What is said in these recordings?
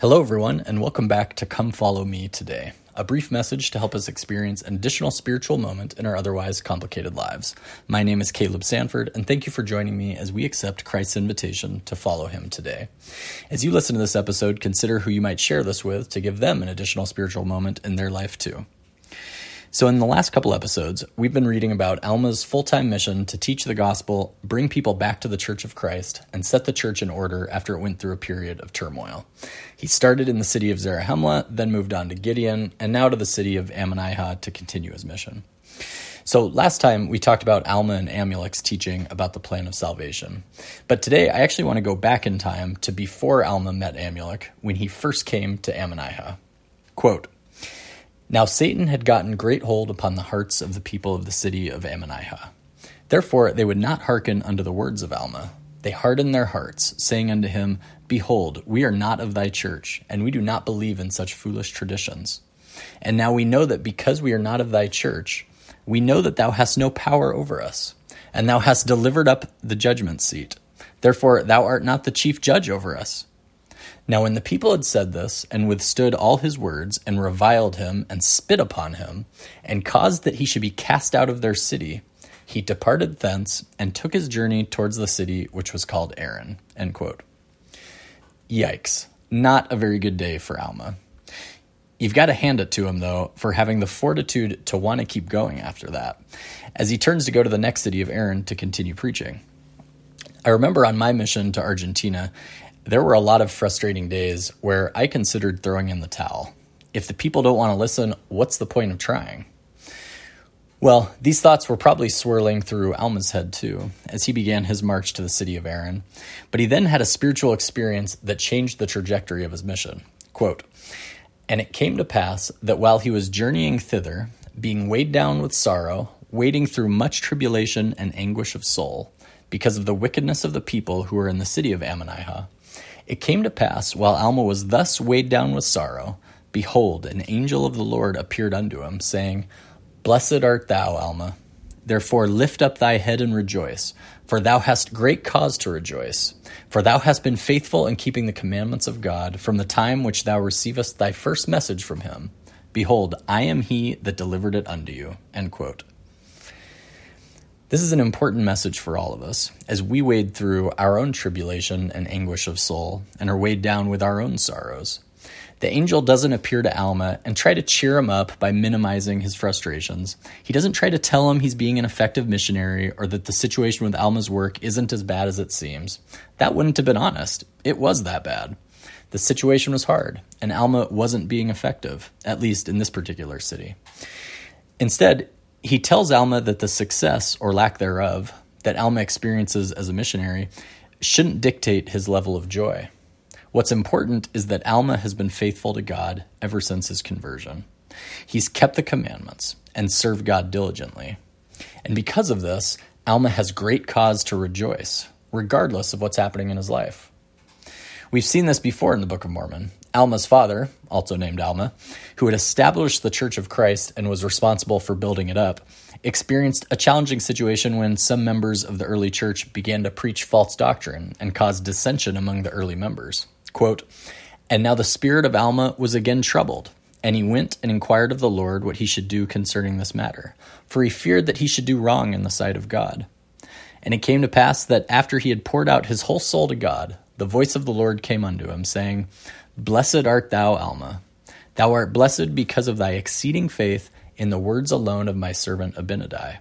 Hello, everyone, and welcome back to Come Follow Me today, a brief message to help us experience an additional spiritual moment in our otherwise complicated lives. My name is Caleb Sanford, and thank you for joining me as we accept Christ's invitation to follow him today. As you listen to this episode, consider who you might share this with to give them an additional spiritual moment in their life, too. So, in the last couple episodes, we've been reading about Alma's full time mission to teach the gospel, bring people back to the Church of Christ, and set the church in order after it went through a period of turmoil. He started in the city of Zarahemla, then moved on to Gideon, and now to the city of Ammonihah to continue his mission. So, last time we talked about Alma and Amulek's teaching about the plan of salvation. But today I actually want to go back in time to before Alma met Amulek when he first came to Ammonihah. Quote, now Satan had gotten great hold upon the hearts of the people of the city of Ammonihah. Therefore they would not hearken unto the words of Alma. They hardened their hearts, saying unto him, Behold, we are not of thy church, and we do not believe in such foolish traditions. And now we know that because we are not of thy church, we know that thou hast no power over us, and thou hast delivered up the judgment seat. Therefore thou art not the chief judge over us. Now, when the people had said this, and withstood all his words, and reviled him, and spit upon him, and caused that he should be cast out of their city, he departed thence, and took his journey towards the city which was called Aaron. End quote. Yikes. Not a very good day for Alma. You've got to hand it to him, though, for having the fortitude to want to keep going after that, as he turns to go to the next city of Aaron to continue preaching. I remember on my mission to Argentina, there were a lot of frustrating days where I considered throwing in the towel. If the people don't want to listen, what's the point of trying? Well, these thoughts were probably swirling through Alma's head too, as he began his march to the city of Aaron. But he then had a spiritual experience that changed the trajectory of his mission. Quote, And it came to pass that while he was journeying thither, being weighed down with sorrow, wading through much tribulation and anguish of soul, because of the wickedness of the people who were in the city of Ammonihah, it came to pass, while Alma was thus weighed down with sorrow, behold, an angel of the Lord appeared unto him, saying, Blessed art thou, Alma. Therefore lift up thy head and rejoice, for thou hast great cause to rejoice. For thou hast been faithful in keeping the commandments of God from the time which thou receivest thy first message from him. Behold, I am he that delivered it unto you. This is an important message for all of us as we wade through our own tribulation and anguish of soul and are weighed down with our own sorrows. The angel doesn't appear to Alma and try to cheer him up by minimizing his frustrations. He doesn't try to tell him he's being an effective missionary or that the situation with Alma's work isn't as bad as it seems. That wouldn't have been honest. It was that bad. The situation was hard, and Alma wasn't being effective, at least in this particular city. Instead, he tells Alma that the success or lack thereof that Alma experiences as a missionary shouldn't dictate his level of joy. What's important is that Alma has been faithful to God ever since his conversion. He's kept the commandments and served God diligently. And because of this, Alma has great cause to rejoice, regardless of what's happening in his life. We've seen this before in the Book of Mormon. Alma's father, also named Alma, who had established the Church of Christ and was responsible for building it up, experienced a challenging situation when some members of the early church began to preach false doctrine and caused dissension among the early members. Quote, and now the spirit of Alma was again troubled, and he went and inquired of the Lord what he should do concerning this matter, for he feared that he should do wrong in the sight of God. And it came to pass that after he had poured out his whole soul to God, the voice of the Lord came unto him, saying, Blessed art thou, Alma. Thou art blessed because of thy exceeding faith in the words alone of my servant Abinadi.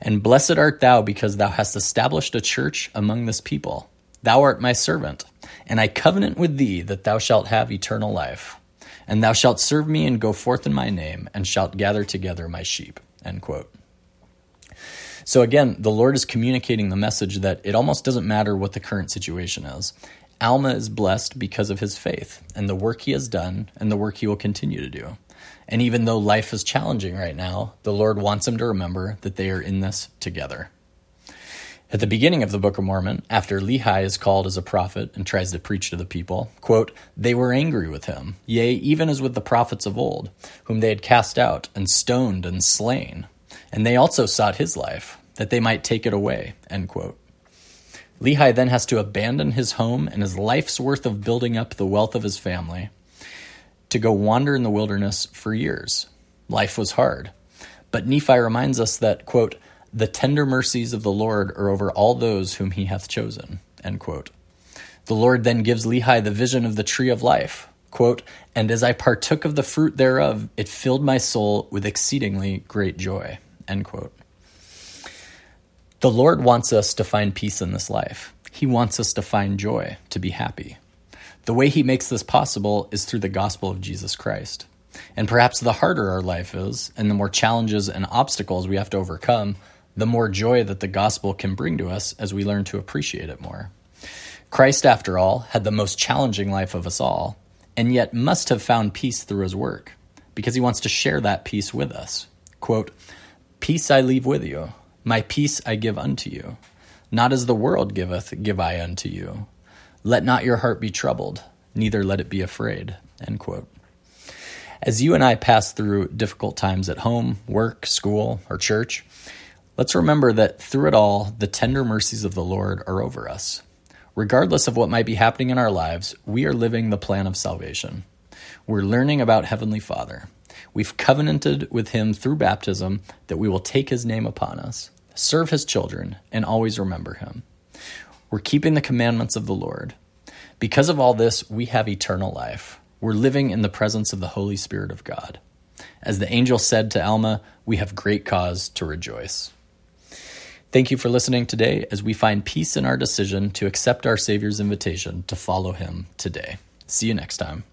And blessed art thou because thou hast established a church among this people. Thou art my servant, and I covenant with thee that thou shalt have eternal life. And thou shalt serve me and go forth in my name, and shalt gather together my sheep. End quote. So again, the Lord is communicating the message that it almost doesn't matter what the current situation is. Alma is blessed because of his faith and the work he has done and the work he will continue to do. And even though life is challenging right now, the Lord wants him to remember that they are in this together. At the beginning of the Book of Mormon, after Lehi is called as a prophet and tries to preach to the people, quote, they were angry with him, yea, even as with the prophets of old, whom they had cast out and stoned and slain. And they also sought his life, that they might take it away, end quote. Lehi then has to abandon his home and his life's worth of building up the wealth of his family to go wander in the wilderness for years. Life was hard. But Nephi reminds us that, quote, the tender mercies of the Lord are over all those whom he hath chosen, end quote. The Lord then gives Lehi the vision of the tree of life, quote, and as I partook of the fruit thereof, it filled my soul with exceedingly great joy, end quote. The Lord wants us to find peace in this life. He wants us to find joy, to be happy. The way He makes this possible is through the gospel of Jesus Christ. And perhaps the harder our life is, and the more challenges and obstacles we have to overcome, the more joy that the gospel can bring to us as we learn to appreciate it more. Christ, after all, had the most challenging life of us all, and yet must have found peace through his work, because he wants to share that peace with us. Quote, Peace I leave with you, my peace I give unto you. Not as the world giveth, give I unto you. Let not your heart be troubled, neither let it be afraid. As you and I pass through difficult times at home, work, school, or church, let's remember that through it all, the tender mercies of the Lord are over us. Regardless of what might be happening in our lives, we are living the plan of salvation. We're learning about Heavenly Father. We've covenanted with Him through baptism that we will take His name upon us, serve His children, and always remember Him. We're keeping the commandments of the Lord. Because of all this, we have eternal life. We're living in the presence of the Holy Spirit of God. As the angel said to Alma, we have great cause to rejoice. Thank you for listening today as we find peace in our decision to accept our Savior's invitation to follow him today. See you next time.